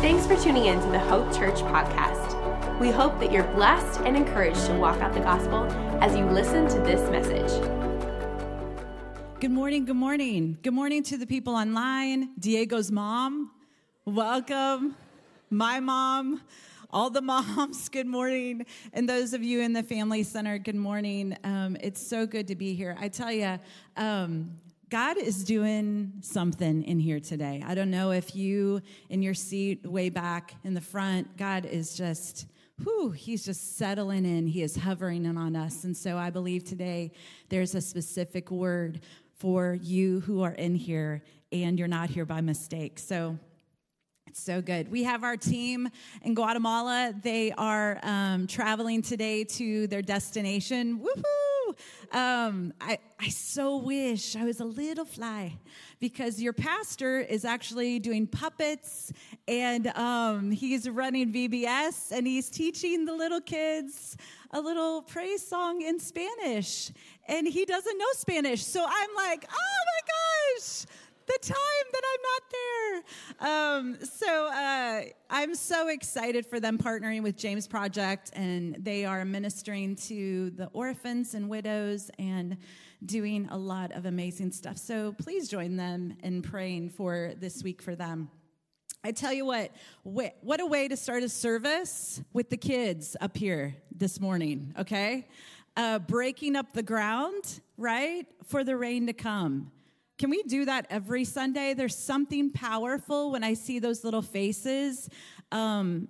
Thanks for tuning in to the Hope Church podcast. We hope that you're blessed and encouraged to walk out the gospel as you listen to this message. Good morning, good morning. Good morning to the people online, Diego's mom. Welcome. My mom, all the moms, good morning. And those of you in the Family Center, good morning. Um, it's so good to be here. I tell you, um, God is doing something in here today. I don't know if you in your seat way back in the front, God is just, whew, he's just settling in. He is hovering in on us. And so I believe today there's a specific word for you who are in here and you're not here by mistake. So it's so good. We have our team in Guatemala. They are um, traveling today to their destination. Woohoo! Um, I, I so wish I was a little fly because your pastor is actually doing puppets and um, he's running VBS and he's teaching the little kids a little praise song in Spanish. And he doesn't know Spanish. So I'm like, oh my gosh the time that I'm not there. Um, so uh, I'm so excited for them partnering with James Project, and they are ministering to the orphans and widows and doing a lot of amazing stuff. So please join them in praying for this week for them. I tell you what, what a way to start a service with the kids up here this morning, okay? Uh, breaking up the ground, right, for the rain to come. Can we do that every Sunday? There's something powerful when I see those little faces. Um,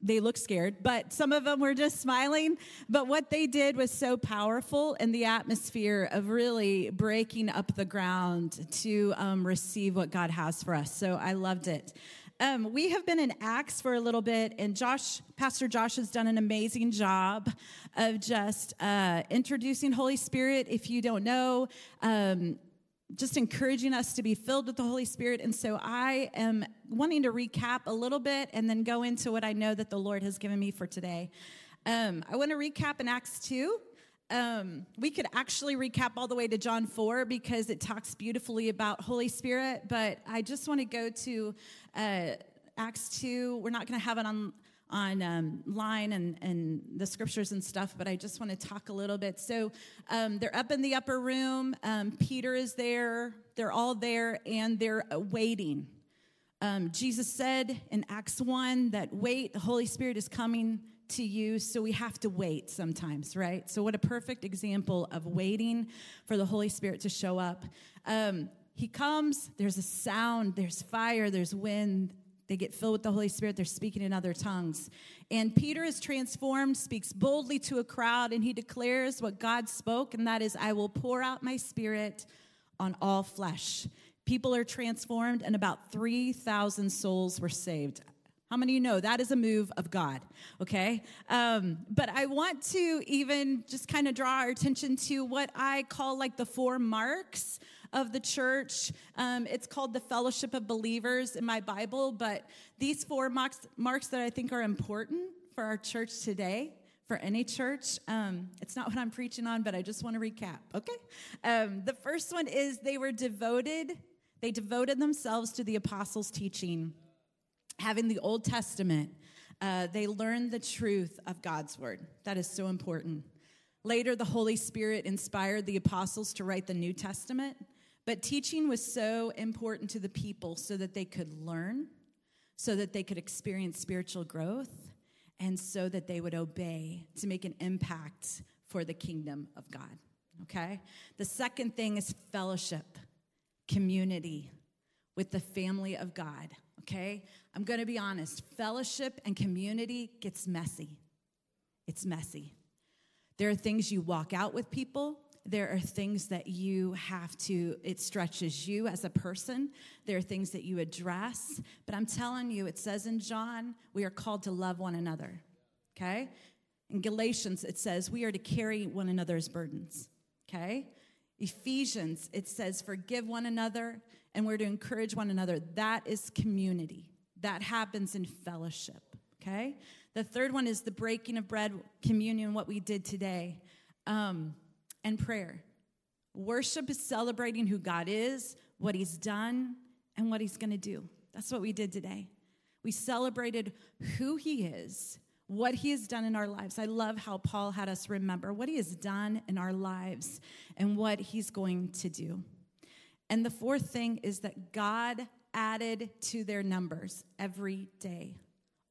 they look scared, but some of them were just smiling. But what they did was so powerful in the atmosphere of really breaking up the ground to um, receive what God has for us. So I loved it. Um, we have been in Acts for a little bit, and Josh, Pastor Josh, has done an amazing job of just uh, introducing Holy Spirit. If you don't know, um, just encouraging us to be filled with the Holy Spirit. And so I am wanting to recap a little bit and then go into what I know that the Lord has given me for today. Um, I want to recap in Acts 2. Um, we could actually recap all the way to John 4 because it talks beautifully about Holy Spirit, but I just want to go to uh, Acts 2. We're not going to have it on on um, line and, and the scriptures and stuff, but I just want to talk a little bit. So um, they're up in the upper room. Um, Peter is there. They're all there and they're waiting. Um, Jesus said in Acts 1 that wait, the Holy Spirit is coming to you, so we have to wait sometimes, right? So, what a perfect example of waiting for the Holy Spirit to show up. Um, he comes, there's a sound, there's fire, there's wind, they get filled with the Holy Spirit. They're speaking in other tongues. And Peter is transformed, speaks boldly to a crowd, and he declares what God spoke, and that is, I will pour out my spirit on all flesh. People are transformed, and about 3,000 souls were saved. How many of you know that is a move of God? Okay. Um, but I want to even just kind of draw our attention to what I call like the four marks of the church. Um, it's called the Fellowship of Believers in my Bible, but these four marks, marks that I think are important for our church today for any church. Um, it's not what I'm preaching on, but I just want to recap, okay? Um, the first one is they were devoted, they devoted themselves to the apostles' teaching, having the Old Testament. Uh, they learned the truth of God's word. That is so important. Later, the Holy Spirit inspired the apostles to write the New Testament. But teaching was so important to the people so that they could learn, so that they could experience spiritual growth, and so that they would obey to make an impact for the kingdom of God. Okay? The second thing is fellowship, community with the family of God. Okay? I'm to be honest fellowship and community gets messy. It's messy. There are things you walk out with people, there are things that you have to, it stretches you as a person. There are things that you address. But I'm telling you, it says in John, we are called to love one another. Okay? In Galatians, it says we are to carry one another's burdens. Okay? Ephesians, it says forgive one another and we're to encourage one another. That is community. That happens in fellowship. Okay? The third one is the breaking of bread, communion, what we did today. Um, and prayer. Worship is celebrating who God is, what He's done, and what He's to do. That's what we did today. We celebrated who He is, what He has done in our lives. I love how Paul had us remember what He has done in our lives and what He's going to do. And the fourth thing is that God added to their numbers every day.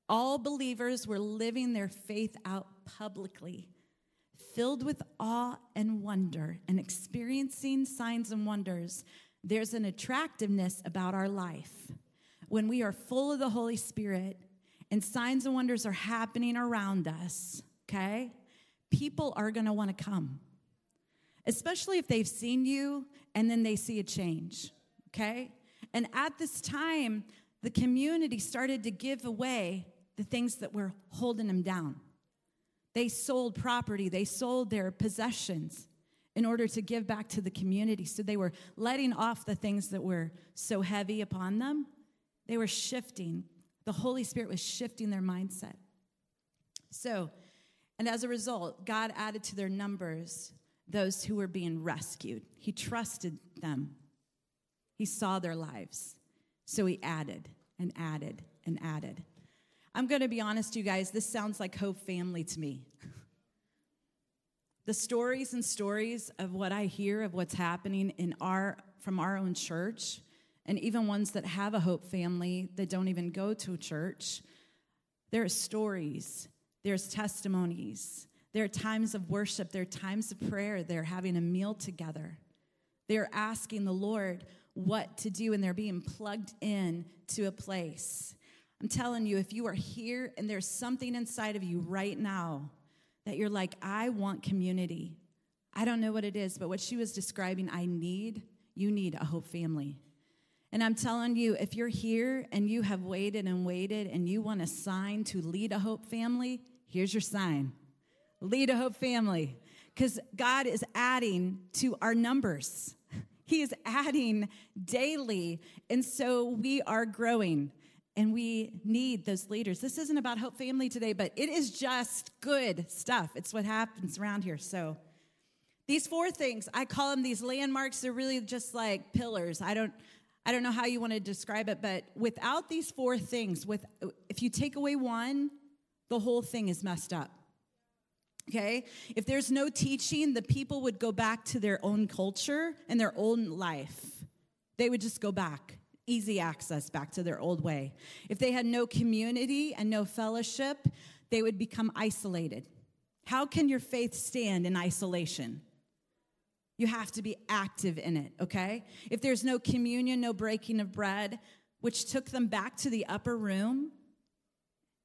All believers were living their faith out publicly, filled with awe and wonder and experiencing signs and wonders. There's an attractiveness about our life when we are full of the Holy Spirit and signs and wonders are happening around us, okay? People are gonna wanna come, especially if they've seen you and then they see a change, okay? And at this time, the community started to give away the things that were holding them down. They sold property, they sold their possessions in order to give back to the community. So they were letting off the things that were so heavy upon them. They were shifting. The Holy Spirit was shifting their mindset. So, and as a result, God added to their numbers those who were being rescued. He trusted them, He saw their lives. So He added and added and added. I'm going to be honest, you guys, this sounds like Hope Family to me. the stories and stories of what I hear of what's happening in our from our own church, and even ones that have a Hope Family that don't even go to a church, there are stories, there's testimonies, there are times of worship, there are times of prayer, they're having a meal together. They're asking the Lord what to do, and they're being plugged in to a place. I'm telling you, if you are here and there's something inside of you right now that you're like, I want community. I don't know what it is, but what she was describing, I need, you need a hope family. And I'm telling you, if you're here and you have waited and waited and you want a sign to lead a hope family, here's your sign lead a hope family. Because God is adding to our numbers, He is adding daily. And so we are growing and we need those leaders. This isn't about Hope Family today, but it is just good stuff. It's what happens around here. So, these four things, I call them these landmarks. They're really just like pillars. I don't, I don't know how you want to describe it, but without these four things, with if you take away one, the whole thing is messed up. Okay? If there's no teaching, the people would go back to their own culture and their own life. They would just go back easy access back to their old way. If they had no community and no fellowship, they would become isolated. How can your faith stand in isolation? You have to be active in it, okay? If there's no communion, no breaking of bread, which took them back to the upper room,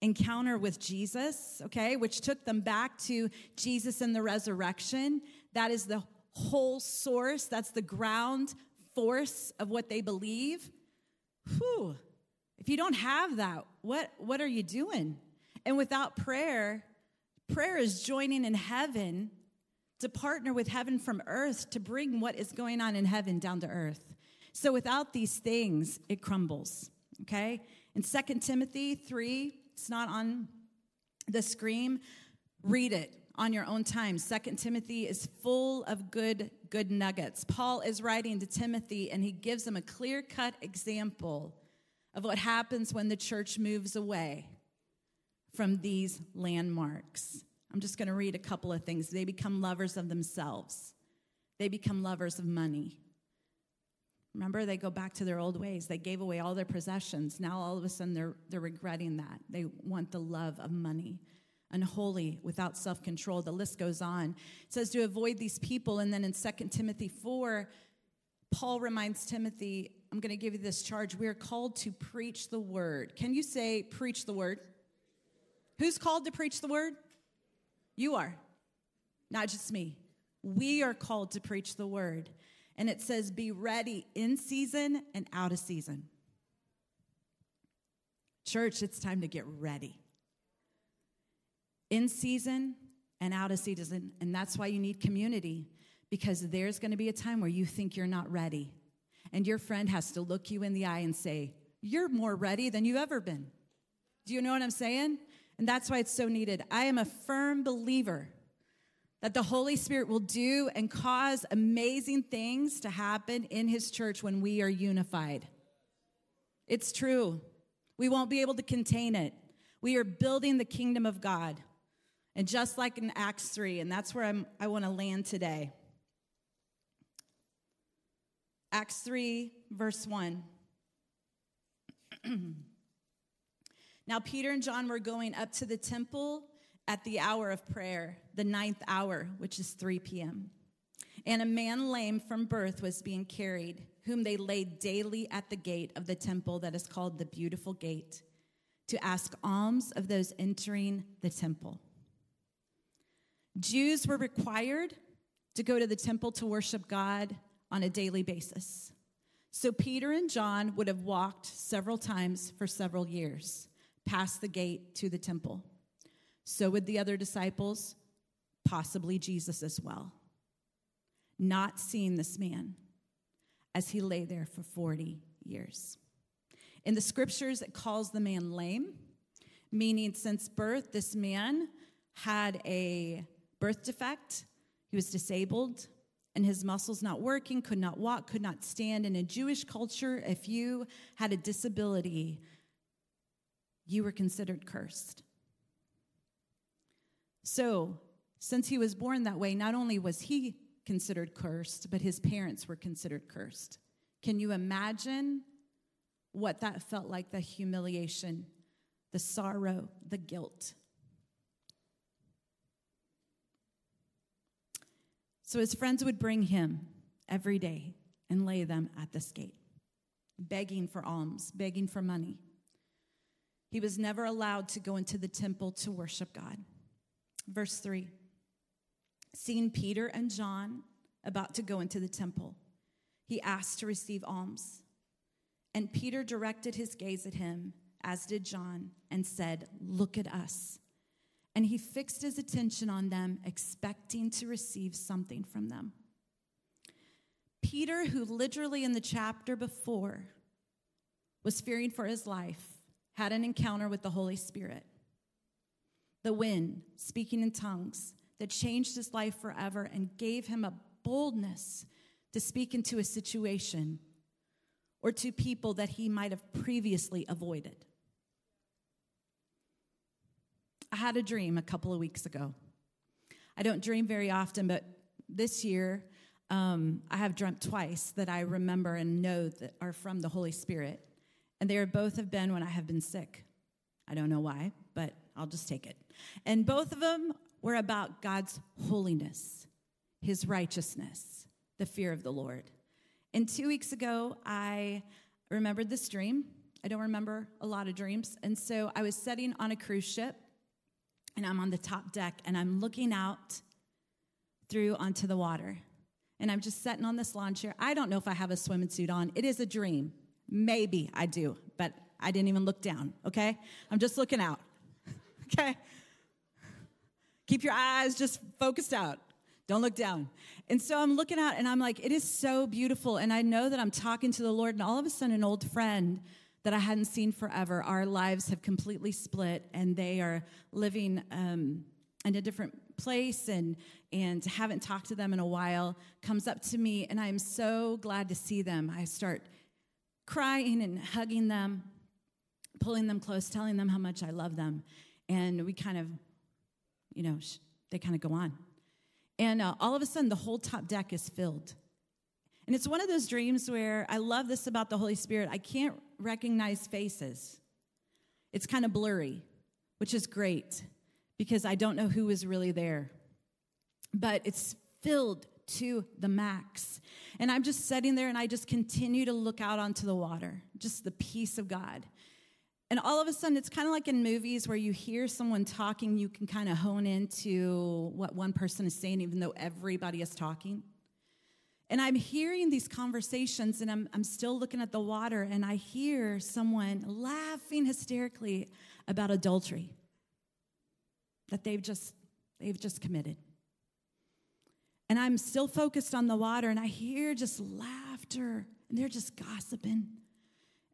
encounter with Jesus, okay, which took them back to Jesus and the resurrection. That is the whole source, that's the ground force of what they believe. Whew. If you don't have that, what, what are you doing? And without prayer, prayer is joining in heaven to partner with heaven from earth to bring what is going on in heaven down to earth. So without these things, it crumbles. Okay? In 2 Timothy 3, it's not on the screen. Read it on your own time. Second Timothy is full of good good nuggets. Paul is writing to Timothy and he gives him a clear-cut example of what happens when the church moves away from these landmarks. I'm just going to read a couple of things. They become lovers of themselves. They become lovers of money. Remember, they go back to their old ways. They gave away all their possessions. Now, all of a sudden, they're, they're regretting that. They want the love of money unholy, without self control. The list goes on. It says to avoid these people. And then in 2 Timothy 4, Paul reminds Timothy, I'm going to give you this charge. We are called to preach the word. Can you say, preach the word? Who's called to preach the word? You are, not just me. We are called to preach the word. And it says, be ready in season and out of season. Church, it's time to get ready in season and out of season. And that's why you need community because there's going to be a time where you think you're not ready. And your friend has to look you in the eye and say, You're more ready than you've ever been. Do you know what I'm saying? And that's why it's so needed. I am a firm believer that the Holy Spirit will do and cause amazing things to happen in His church when we are unified. It's true. We won't be able to contain it. We are building the kingdom of God. And just like in Acts 3, and that's where I'm, I want to land today. Acts 3, verse 1. now, Peter and John were going up to the temple at the hour of prayer, the ninth hour, which is 3 p.m. And a man lame from birth was being carried, whom they laid daily at the gate of the temple that is called the Beautiful Gate, to ask alms of those entering the temple. Jews were required to go to the temple to worship God on a daily basis. So Peter and John would have walked several times for several years past the gate to the temple. So would the other disciples, possibly Jesus as well. Not seeing this man as he lay there for 40 years. In the scriptures, it calls the man lame, meaning since birth, this man had a birth defect. He was disabled and his muscles not working, could not walk, could not stand. In a Jewish culture, if you had a disability, you were considered cursed. So, since he was born that way, not only was he considered cursed, but his parents were considered cursed. Can you imagine what that felt like the humiliation, the sorrow, the guilt? So his friends would bring him every day and lay them at this gate, begging for alms, begging for money. He was never allowed to go into the temple to worship God. Verse 3 Seeing Peter and John about to go into the temple, he asked to receive alms. And Peter directed his gaze at him, as did John, and said, Look at us and he fixed his attention on them, expecting to receive something from them. Peter, who literally in the chapter before was fearing for his life, had an encounter with the Holy Spirit. The wind, speaking in tongues, that changed his life forever and gave him a boldness to speak into a situation or to people that he might have previously avoided. I had a dream a couple of weeks ago. I don't dream very often, but this year um, I have dreamt twice that I remember and know that are from the Holy Spirit. And they are both have been when I have been sick. I don't know why, but I'll just take it. And both of them were about God's holiness, his righteousness, the fear of the Lord. And two weeks ago, I remembered this dream. I don't remember a lot of dreams. And so I was sitting on a cruise ship and I'm on the top deck and I'm looking out through onto the water. And I'm just sitting on this lawn chair. I don't know if I have a swimming suit on. It is a dream. Maybe I do, but I didn't even look down, okay? I'm just looking out, okay? Keep your eyes just focused out. Don't look down. And so I'm looking out and I'm like, it is so beautiful. And I know that I'm talking to the Lord, and all of a sudden, an old friend that I hadn't seen forever. Our lives have completely split, and they are living um, in a different place and and haven't talked to them in a while comes up to me and i'm so glad to see them i start crying and hugging them pulling them close telling them how much i love them and we kind of you know they kind of go on and uh, all of a sudden the whole top deck is filled and it's one of those dreams where I love this about the Holy Spirit. I can't recognize faces, it's kind of blurry, which is great because I don't know who is really there. But it's filled to the max. And I'm just sitting there and I just continue to look out onto the water, just the peace of God. And all of a sudden, it's kind of like in movies where you hear someone talking, you can kind of hone into what one person is saying, even though everybody is talking. And I'm hearing these conversations and I'm, I'm still looking at the water and I hear someone laughing hysterically about adultery that they've just they've just committed. And I'm still focused on the water and I hear just laughter and they're just gossiping.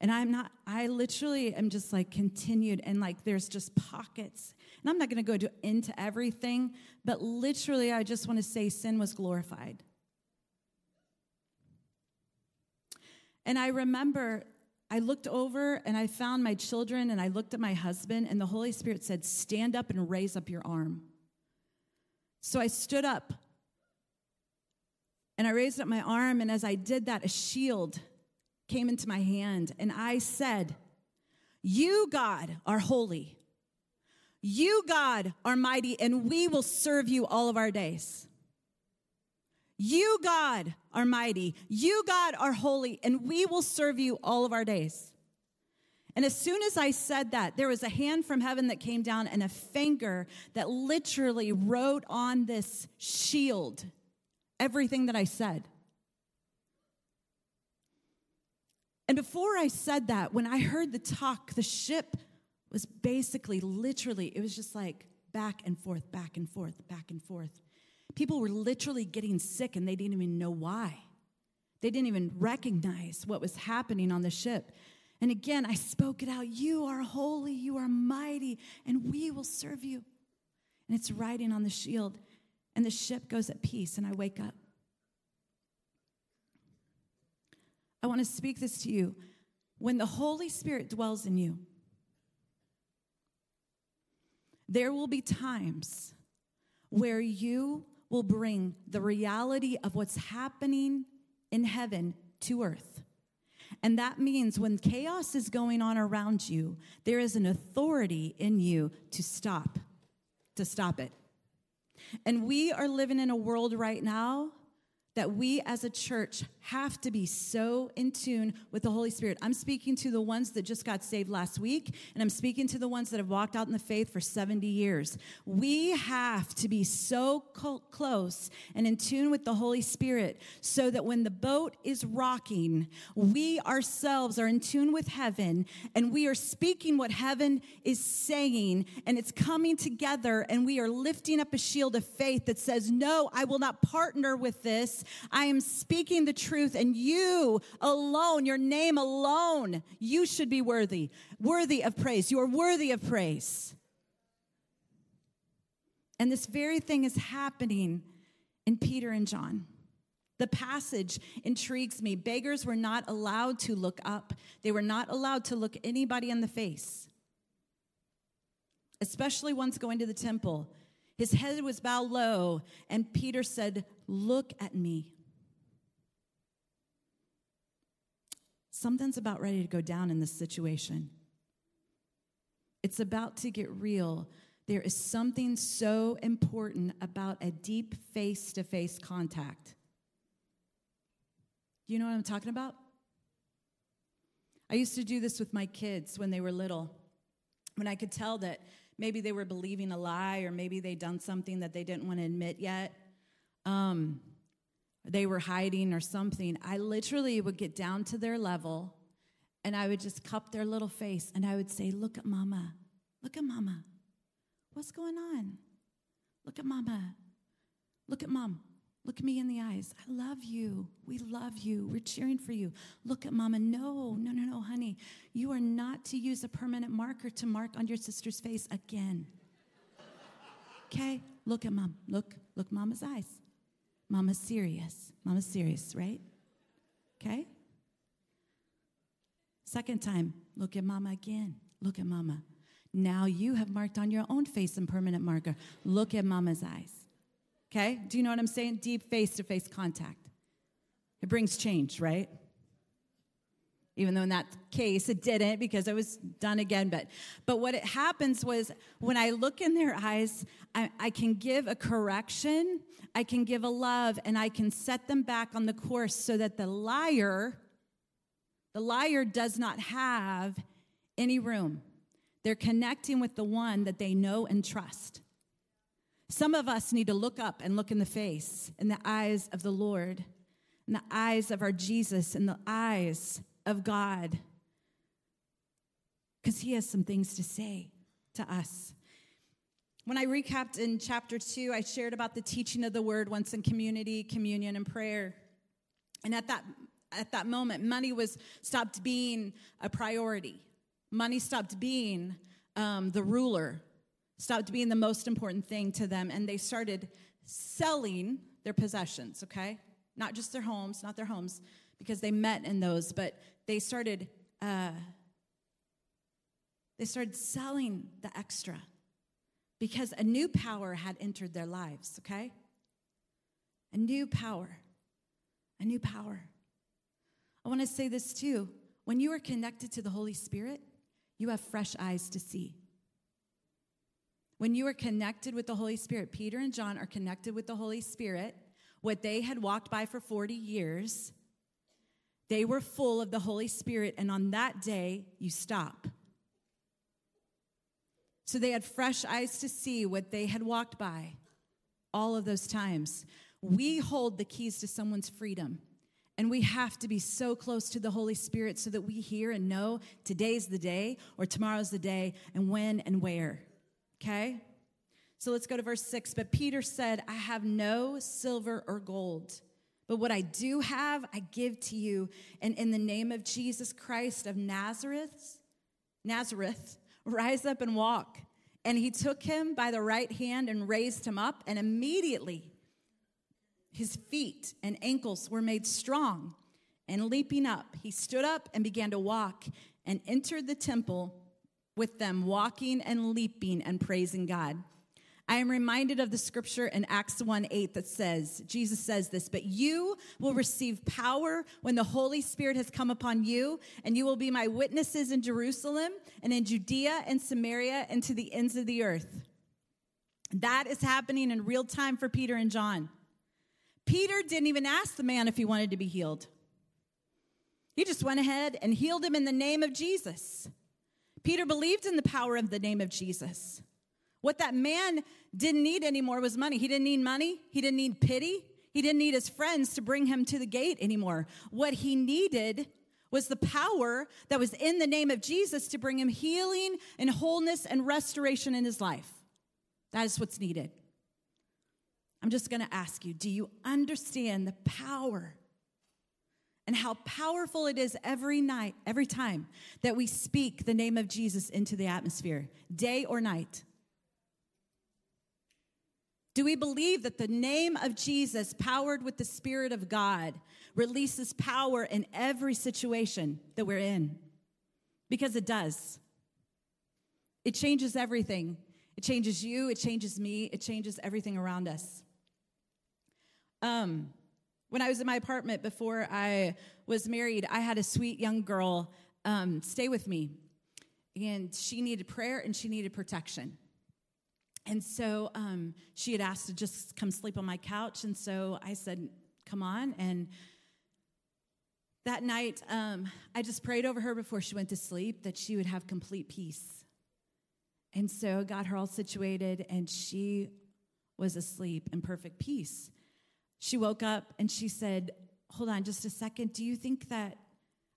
And I'm not, I literally am just like continued and like there's just pockets. And I'm not gonna go into everything, but literally I just wanna say sin was glorified. And I remember I looked over and I found my children and I looked at my husband, and the Holy Spirit said, Stand up and raise up your arm. So I stood up and I raised up my arm, and as I did that, a shield came into my hand, and I said, You, God, are holy. You, God, are mighty, and we will serve you all of our days. You, God, are mighty. You, God, are holy, and we will serve you all of our days. And as soon as I said that, there was a hand from heaven that came down and a finger that literally wrote on this shield everything that I said. And before I said that, when I heard the talk, the ship was basically, literally, it was just like back and forth, back and forth, back and forth. People were literally getting sick and they didn't even know why. They didn't even recognize what was happening on the ship. And again, I spoke it out You are holy, you are mighty, and we will serve you. And it's writing on the shield, and the ship goes at peace, and I wake up. I want to speak this to you. When the Holy Spirit dwells in you, there will be times where you will bring the reality of what's happening in heaven to earth. And that means when chaos is going on around you, there is an authority in you to stop, to stop it. And we are living in a world right now that we as a church have to be so in tune with the Holy Spirit. I'm speaking to the ones that just got saved last week, and I'm speaking to the ones that have walked out in the faith for 70 years. We have to be so close and in tune with the Holy Spirit so that when the boat is rocking, we ourselves are in tune with heaven and we are speaking what heaven is saying, and it's coming together, and we are lifting up a shield of faith that says, No, I will not partner with this. I am speaking the truth, and you alone, your name alone, you should be worthy, worthy of praise. You are worthy of praise. And this very thing is happening in Peter and John. The passage intrigues me. Beggars were not allowed to look up, they were not allowed to look anybody in the face, especially once going to the temple. His head was bowed low, and Peter said, Look at me. Something's about ready to go down in this situation. It's about to get real. There is something so important about a deep face to face contact. You know what I'm talking about? I used to do this with my kids when they were little. When I could tell that maybe they were believing a lie or maybe they'd done something that they didn't want to admit yet. Um, they were hiding or something. I literally would get down to their level and I would just cup their little face and I would say, Look at mama. Look at mama. What's going on? Look at mama. Look at mom. Look me in the eyes. I love you. We love you. We're cheering for you. Look at mama. No, no, no, no, honey. You are not to use a permanent marker to mark on your sister's face again. Okay? Look at mom. Look, look mama's eyes. Mama's serious. Mama's serious, right? Okay? Second time, look at mama again. Look at mama. Now you have marked on your own face some permanent marker. Look at mama's eyes. Okay? Do you know what I'm saying? Deep face to face contact. It brings change, right? Even though in that case it didn't because it was done again. But, but what it happens was when I look in their eyes, I, I can give a correction, I can give a love, and I can set them back on the course so that the liar, the liar does not have any room. They're connecting with the one that they know and trust. Some of us need to look up and look in the face, in the eyes of the Lord, in the eyes of our Jesus, in the eyes of God, because He has some things to say to us. When I recapped in chapter two, I shared about the teaching of the word once in community, communion, and prayer. And at that, at that moment, money was stopped being a priority. Money stopped being um, the ruler stopped being the most important thing to them and they started selling their possessions, okay? Not just their homes, not their homes, because they met in those, but they started uh, they started selling the extra because a new power had entered their lives, okay? A new power. A new power. I want to say this too. When you are connected to the Holy Spirit, you have fresh eyes to see. When you are connected with the Holy Spirit, Peter and John are connected with the Holy Spirit, what they had walked by for 40 years, they were full of the Holy Spirit, and on that day, you stop. So they had fresh eyes to see what they had walked by all of those times. We hold the keys to someone's freedom. And we have to be so close to the Holy Spirit so that we hear and know today's the day or tomorrow's the day and when and where. Okay? So let's go to verse six. But Peter said, I have no silver or gold, but what I do have, I give to you. And in the name of Jesus Christ of Nazareth, Nazareth, rise up and walk. And he took him by the right hand and raised him up, and immediately his feet and ankles were made strong. And leaping up, he stood up and began to walk and entered the temple with them, walking and leaping and praising God. I am reminded of the scripture in Acts 1 8 that says, Jesus says this, but you will receive power when the Holy Spirit has come upon you, and you will be my witnesses in Jerusalem and in Judea and Samaria and to the ends of the earth. That is happening in real time for Peter and John. Peter didn't even ask the man if he wanted to be healed. He just went ahead and healed him in the name of Jesus. Peter believed in the power of the name of Jesus. What that man didn't need anymore was money. He didn't need money, he didn't need pity, he didn't need his friends to bring him to the gate anymore. What he needed was the power that was in the name of Jesus to bring him healing and wholeness and restoration in his life. That is what's needed. I'm just going to ask you do you understand the power and how powerful it is every night, every time that we speak the name of Jesus into the atmosphere, day or night? Do we believe that the name of Jesus, powered with the Spirit of God, releases power in every situation that we're in? Because it does. It changes everything. It changes you, it changes me, it changes everything around us. Um, when I was in my apartment before I was married, I had a sweet young girl um, stay with me. And she needed prayer and she needed protection. And so um, she had asked to just come sleep on my couch. And so I said, Come on. And that night, um, I just prayed over her before she went to sleep that she would have complete peace. And so got her all situated, and she was asleep in perfect peace. She woke up and she said, Hold on just a second. Do you think that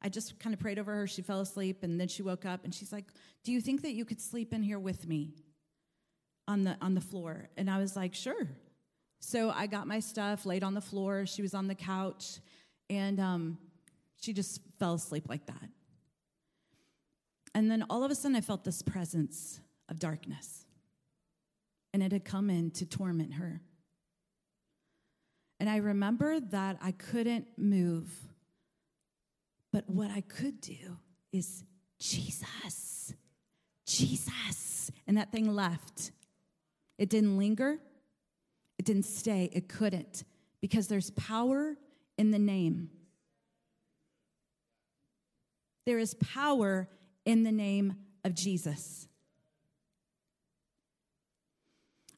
I just kind of prayed over her? She fell asleep and then she woke up and she's like, Do you think that you could sleep in here with me on the, on the floor? And I was like, Sure. So I got my stuff, laid on the floor. She was on the couch and um, she just fell asleep like that. And then all of a sudden, I felt this presence of darkness. And it had come in to torment her. And I remember that I couldn't move. But what I could do is Jesus, Jesus. And that thing left. It didn't linger, it didn't stay, it couldn't, because there's power in the name. There is power in the name of Jesus.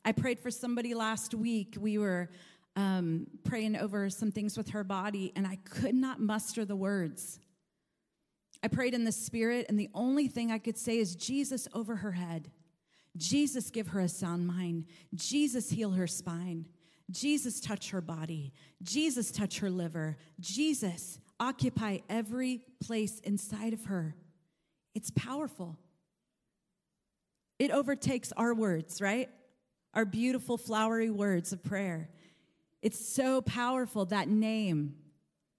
I prayed for somebody last week. We were um, praying over some things with her body, and I could not muster the words. I prayed in the spirit, and the only thing I could say is Jesus over her head. Jesus, give her a sound mind. Jesus, heal her spine. Jesus, touch her body. Jesus, touch her liver. Jesus, occupy every place inside of her. It's powerful. It overtakes our words, right? Our beautiful, flowery words of prayer. It's so powerful, that name.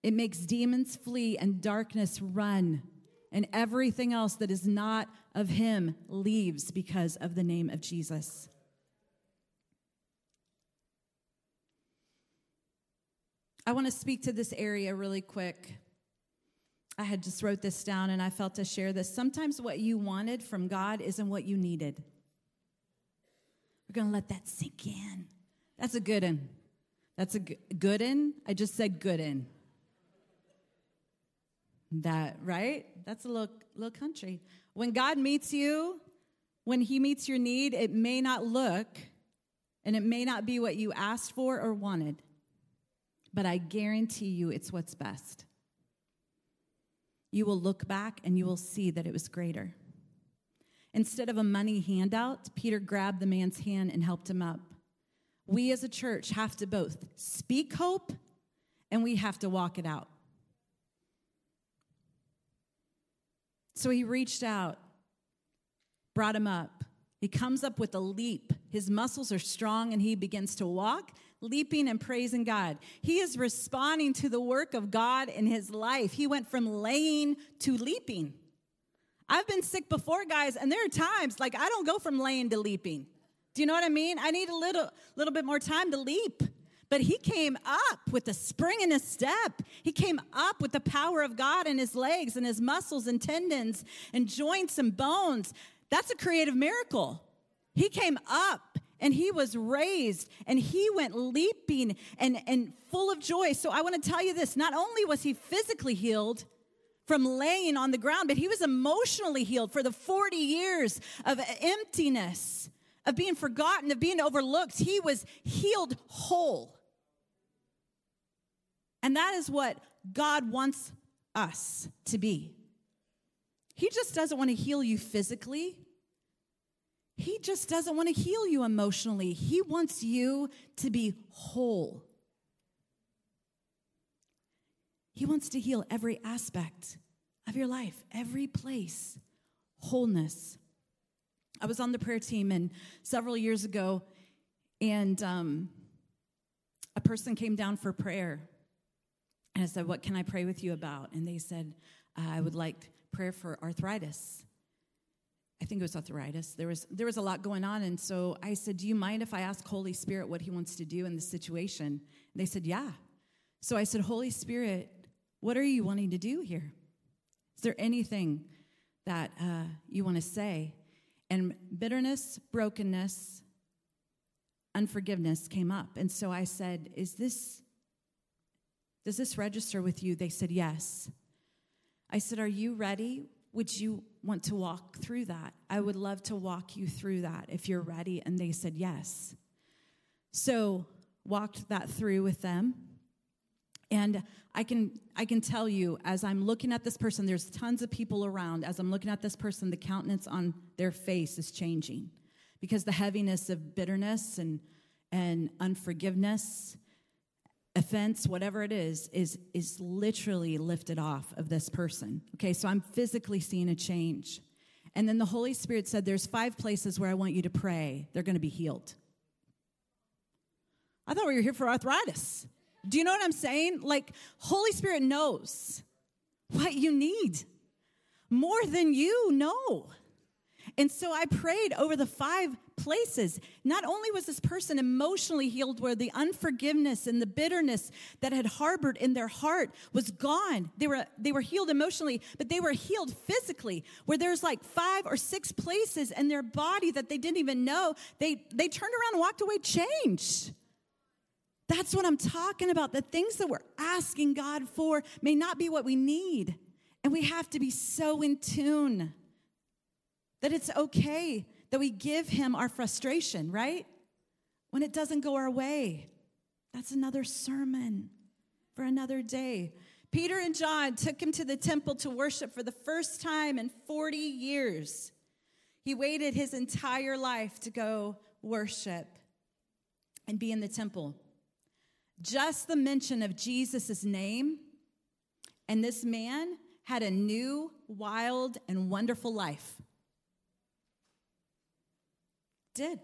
It makes demons flee and darkness run, and everything else that is not of Him leaves because of the name of Jesus. I want to speak to this area really quick. I had just wrote this down and I felt to share this. Sometimes what you wanted from God isn't what you needed. We're going to let that sink in. That's a good one. That's a good in. I just said good in. That, right? That's a little, little country. When God meets you, when He meets your need, it may not look and it may not be what you asked for or wanted, but I guarantee you it's what's best you will look back and you will see that it was greater. Instead of a money handout, Peter grabbed the man's hand and helped him up. We as a church have to both speak hope and we have to walk it out. So he reached out, brought him up. He comes up with a leap. His muscles are strong and he begins to walk leaping and praising God. He is responding to the work of God in his life. He went from laying to leaping. I've been sick before, guys, and there are times like I don't go from laying to leaping. Do you know what I mean? I need a little little bit more time to leap. But he came up with a spring in his step. He came up with the power of God in his legs and his muscles and tendons and joints and bones. That's a creative miracle. He came up and he was raised and he went leaping and, and full of joy. So I want to tell you this not only was he physically healed, from laying on the ground, but he was emotionally healed for the 40 years of emptiness, of being forgotten, of being overlooked. He was healed whole. And that is what God wants us to be. He just doesn't want to heal you physically, he just doesn't want to heal you emotionally. He wants you to be whole. He wants to heal every aspect of your life, every place, wholeness. I was on the prayer team and several years ago, and um, a person came down for prayer. And I said, What can I pray with you about? And they said, I would like prayer for arthritis. I think it was arthritis. There was there was a lot going on, and so I said, "Do you mind if I ask Holy Spirit what He wants to do in this situation?" And they said, "Yeah." So I said, "Holy Spirit, what are you wanting to do here? Is there anything that uh, you want to say?" And bitterness, brokenness, unforgiveness came up, and so I said, "Is this does this register with you?" They said, "Yes." I said, "Are you ready? Would you want to walk through that. I would love to walk you through that if you're ready. And they said yes. So walked that through with them. And I can I can tell you as I'm looking at this person, there's tons of people around. As I'm looking at this person, the countenance on their face is changing because the heaviness of bitterness and and unforgiveness offense, whatever it is, is, is literally lifted off of this person. Okay, so I'm physically seeing a change. And then the Holy Spirit said, There's five places where I want you to pray. They're going to be healed. I thought we were here for arthritis. Do you know what I'm saying? Like, Holy Spirit knows what you need more than you know. And so I prayed over the five places. Not only was this person emotionally healed, where the unforgiveness and the bitterness that had harbored in their heart was gone. They were, they were healed emotionally, but they were healed physically, where there's like five or six places in their body that they didn't even know. They, they turned around and walked away changed. That's what I'm talking about. The things that we're asking God for may not be what we need. And we have to be so in tune that it's okay that we give him our frustration, right? When it doesn't go our way. That's another sermon for another day. Peter and John took him to the temple to worship for the first time in 40 years. He waited his entire life to go worship and be in the temple. Just the mention of Jesus' name, and this man had a new, wild, and wonderful life did.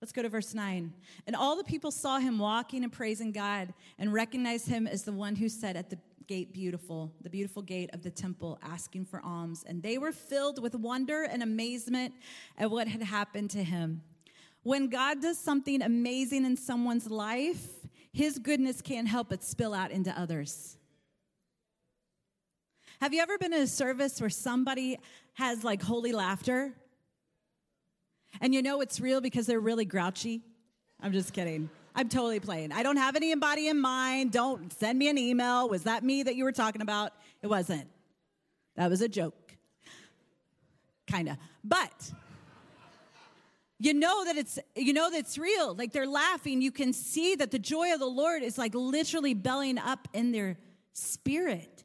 Let's go to verse 9. And all the people saw him walking and praising God and recognized him as the one who sat at the gate beautiful, the beautiful gate of the temple, asking for alms. And they were filled with wonder and amazement at what had happened to him. When God does something amazing in someone's life, his goodness can't help but spill out into others. Have you ever been in a service where somebody has like holy laughter? And you know it's real because they're really grouchy? I'm just kidding. I'm totally playing. I don't have any anybody in mind. Don't send me an email. Was that me that you were talking about? It wasn't. That was a joke. Kind of. But you know that it's you know that it's real like they're laughing you can see that the joy of the lord is like literally belling up in their spirit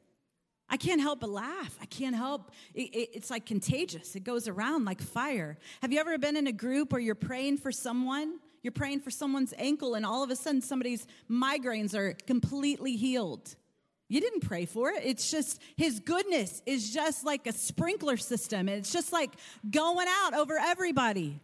i can't help but laugh. I can't help it, it, it's like contagious. It goes around like fire. Have you ever been in a group where you're praying for someone? You're praying for someone's ankle and all of a sudden somebody's migraines are completely healed. You didn't pray for it. It's just his goodness is just like a sprinkler system. It's just like going out over everybody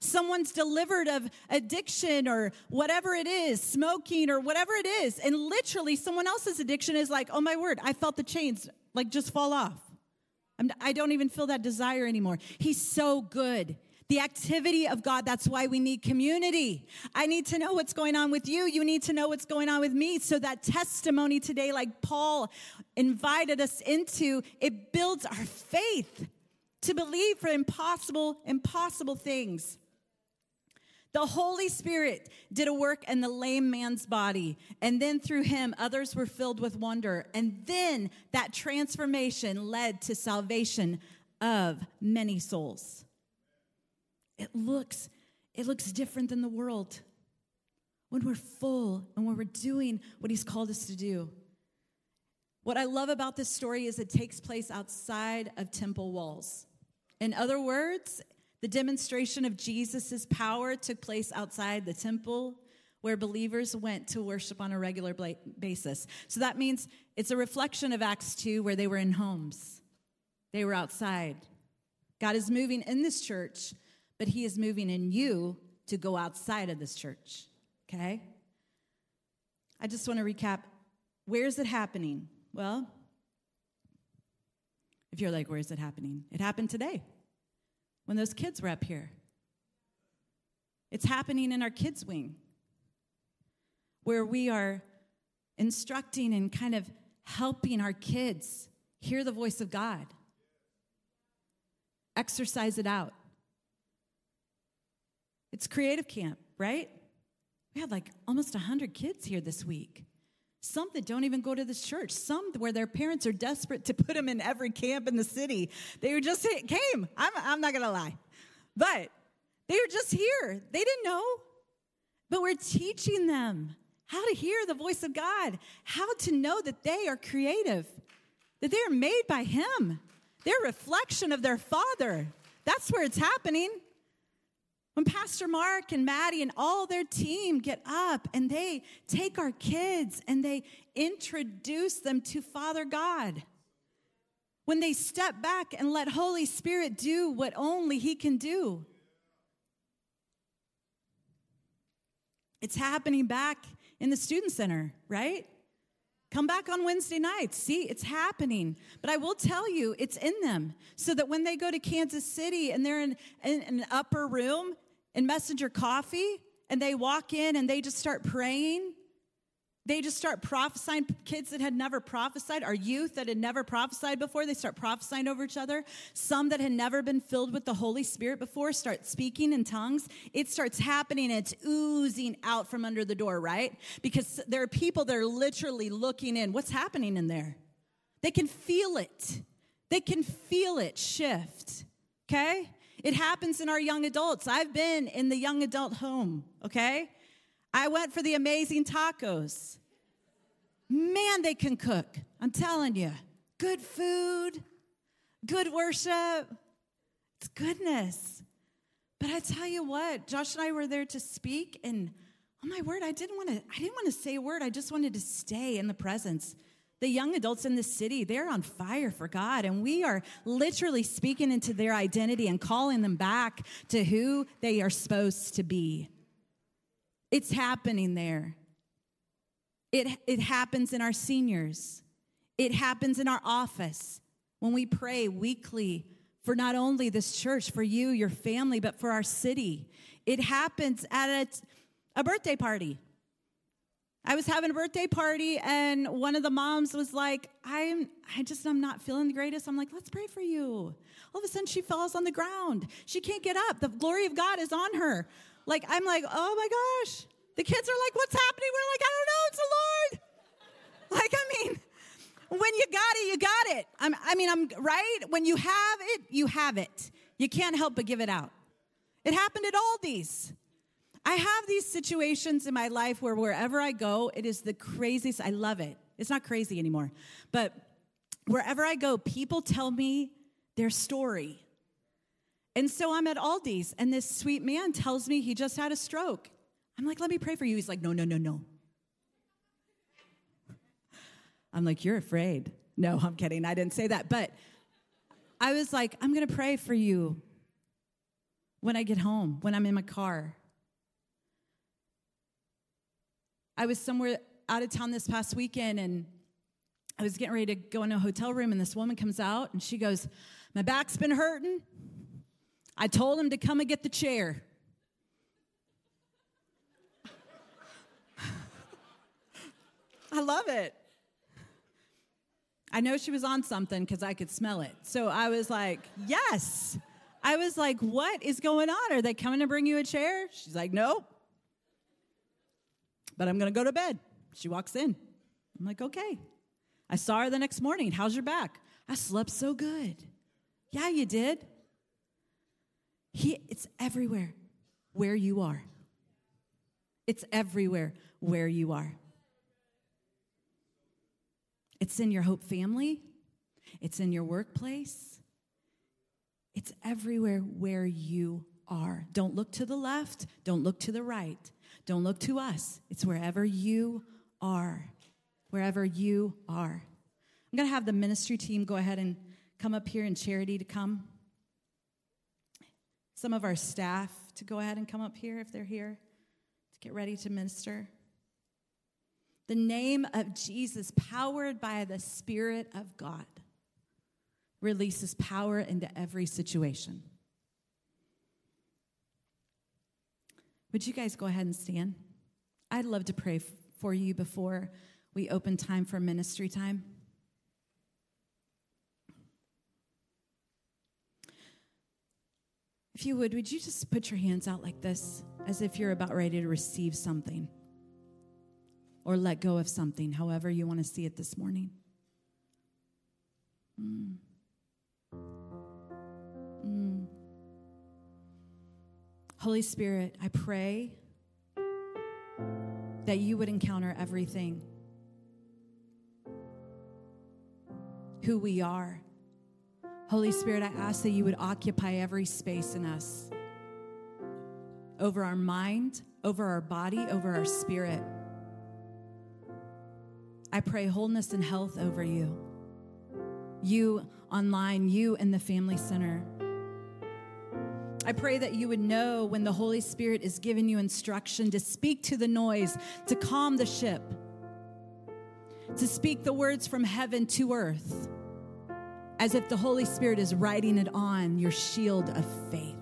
someone's delivered of addiction or whatever it is, smoking or whatever it is, and literally someone else's addiction is like, oh my word, I felt the chains like just fall off. I'm, I do not even feel that desire anymore. He's so good. The activity of God, that's why we need community. I need to know what's going on with you. You need to know what's going on with me. So that testimony today, like Paul invited us into, it builds our faith to believe for impossible, impossible things. The Holy Spirit did a work in the lame man's body, and then through him, others were filled with wonder. And then that transformation led to salvation of many souls. It looks, it looks different than the world when we're full and when we're doing what he's called us to do. What I love about this story is it takes place outside of temple walls. In other words, the demonstration of Jesus' power took place outside the temple where believers went to worship on a regular basis. So that means it's a reflection of Acts 2 where they were in homes, they were outside. God is moving in this church, but He is moving in you to go outside of this church, okay? I just want to recap where is it happening? Well, if you're like, where is it happening? It happened today when those kids were up here. It's happening in our kids' wing, where we are instructing and kind of helping our kids hear the voice of God, exercise it out. It's creative camp, right? We had like almost 100 kids here this week. Some that don't even go to this church. Some where their parents are desperate to put them in every camp in the city. They just came. I'm, I'm not going to lie. But they were just here. They didn't know. But we're teaching them how to hear the voice of God, how to know that they are creative, that they are made by Him. They're reflection of their Father. That's where it's happening. When Pastor Mark and Maddie and all their team get up and they take our kids and they introduce them to Father God. When they step back and let Holy Spirit do what only He can do. It's happening back in the student center, right? Come back on Wednesday nights. See, it's happening. But I will tell you, it's in them. So that when they go to Kansas City and they're in, in, in, an upper room in Messenger Coffee and they walk in and they just start praying. They just start prophesying. Kids that had never prophesied, our youth that had never prophesied before, they start prophesying over each other. Some that had never been filled with the Holy Spirit before start speaking in tongues. It starts happening. It's oozing out from under the door, right? Because there are people that are literally looking in. What's happening in there? They can feel it. They can feel it shift. Okay? It happens in our young adults. I've been in the young adult home, okay? I went for the amazing tacos. Man, they can cook. I'm telling you. Good food, good worship. It's goodness. But I tell you what, Josh and I were there to speak, and oh my word, I didn't want to, I didn't want to say a word. I just wanted to stay in the presence the young adults in the city, they're on fire for God, and we are literally speaking into their identity and calling them back to who they are supposed to be. It's happening there. It, it happens in our seniors, it happens in our office when we pray weekly for not only this church, for you, your family, but for our city. It happens at a, a birthday party I was having a birthday party and one of the moms was like, I'm I just I'm not feeling the greatest. I'm like, let's pray for you. All of a sudden she falls on the ground. She can't get up. The glory of God is on her. Like I'm like, oh my gosh. The kids are like, what's happening? We're like, I don't know, it's the Lord. Like, I mean, when you got it, you got it. I'm, I mean, I'm right. When you have it, you have it. You can't help but give it out. It happened at Aldi's. I have these situations in my life where wherever I go, it is the craziest. I love it. It's not crazy anymore. But wherever I go, people tell me their story. And so I'm at Aldi's, and this sweet man tells me he just had a stroke. I'm like, let me pray for you. He's like, no, no, no, no. I'm like, you're afraid. No, I'm kidding. I didn't say that. But I was like, I'm going to pray for you when I get home, when I'm in my car. I was somewhere out of town this past weekend and I was getting ready to go in a hotel room, and this woman comes out and she goes, My back's been hurting. I told him to come and get the chair. I love it. I know she was on something because I could smell it. So I was like, Yes. I was like, What is going on? Are they coming to bring you a chair? She's like, Nope but I'm going to go to bed. She walks in. I'm like, okay. I saw her the next morning. How's your back? I slept so good. Yeah, you did. He, it's everywhere where you are. It's everywhere where you are. It's in your Hope family, it's in your workplace, it's everywhere where you are. Don't look to the left, don't look to the right. Don't look to us. It's wherever you are. Wherever you are. I'm going to have the ministry team go ahead and come up here in charity to come. Some of our staff to go ahead and come up here if they're here to get ready to minister. The name of Jesus, powered by the Spirit of God, releases power into every situation. Would you guys go ahead and stand? I'd love to pray for you before we open time for ministry time. If you would, would you just put your hands out like this as if you're about ready to receive something or let go of something, however you want to see it this morning? Mm. Holy Spirit, I pray that you would encounter everything who we are. Holy Spirit, I ask that you would occupy every space in us over our mind, over our body, over our spirit. I pray wholeness and health over you. You online, you in the family center. I pray that you would know when the Holy Spirit is giving you instruction to speak to the noise, to calm the ship, to speak the words from heaven to earth, as if the Holy Spirit is writing it on your shield of faith.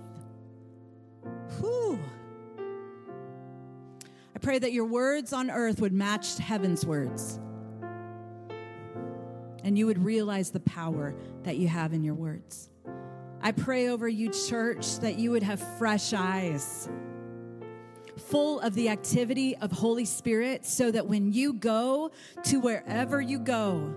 Whew. I pray that your words on earth would match heaven's words. And you would realize the power that you have in your words. I pray over you, church, that you would have fresh eyes, full of the activity of Holy Spirit, so that when you go to wherever you go,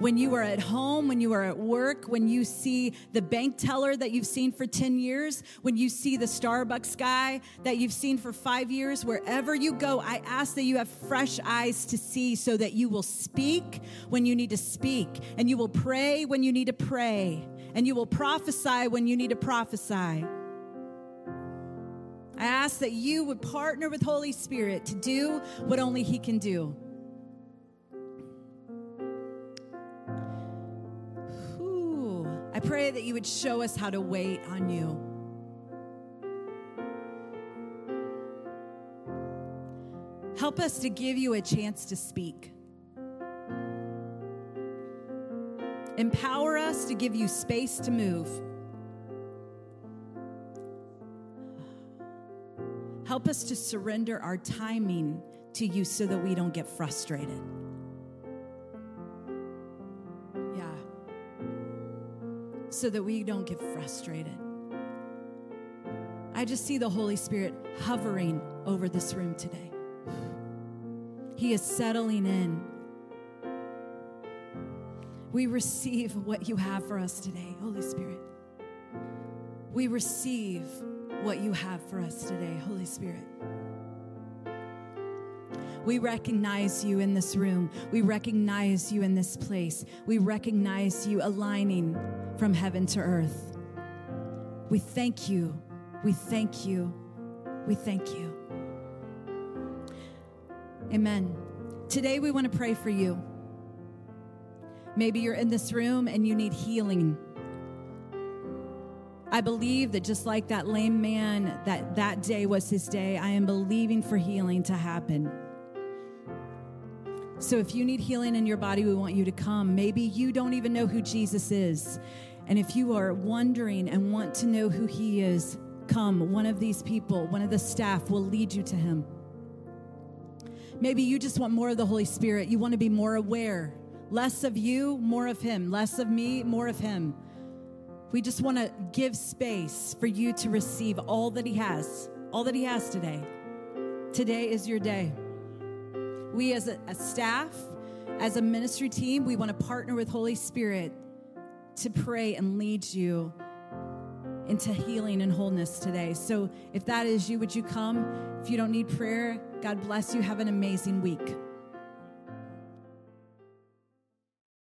when you are at home, when you are at work, when you see the bank teller that you've seen for 10 years, when you see the Starbucks guy that you've seen for five years, wherever you go, I ask that you have fresh eyes to see so that you will speak when you need to speak and you will pray when you need to pray and you will prophesy when you need to prophesy. I ask that you would partner with Holy Spirit to do what only He can do. I pray that you would show us how to wait on you. Help us to give you a chance to speak. Empower us to give you space to move. Help us to surrender our timing to you so that we don't get frustrated. Yeah. So that we don't get frustrated. I just see the Holy Spirit hovering over this room today. He is settling in. We receive what you have for us today, Holy Spirit. We receive what you have for us today, Holy Spirit. We recognize you in this room. We recognize you in this place. We recognize you aligning from heaven to earth. We thank you. We thank you. We thank you. Amen. Today we want to pray for you. Maybe you're in this room and you need healing. I believe that just like that lame man, that that day was his day, I am believing for healing to happen. So if you need healing in your body, we want you to come. Maybe you don't even know who Jesus is. And if you are wondering and want to know who he is, come. One of these people, one of the staff will lead you to him. Maybe you just want more of the Holy Spirit. You want to be more aware. Less of you, more of him. Less of me, more of him. We just want to give space for you to receive all that He has, all that He has today. Today is your day. We, as a, a staff, as a ministry team, we want to partner with Holy Spirit to pray and lead you into healing and wholeness today. So, if that is you, would you come? If you don't need prayer, God bless you. Have an amazing week.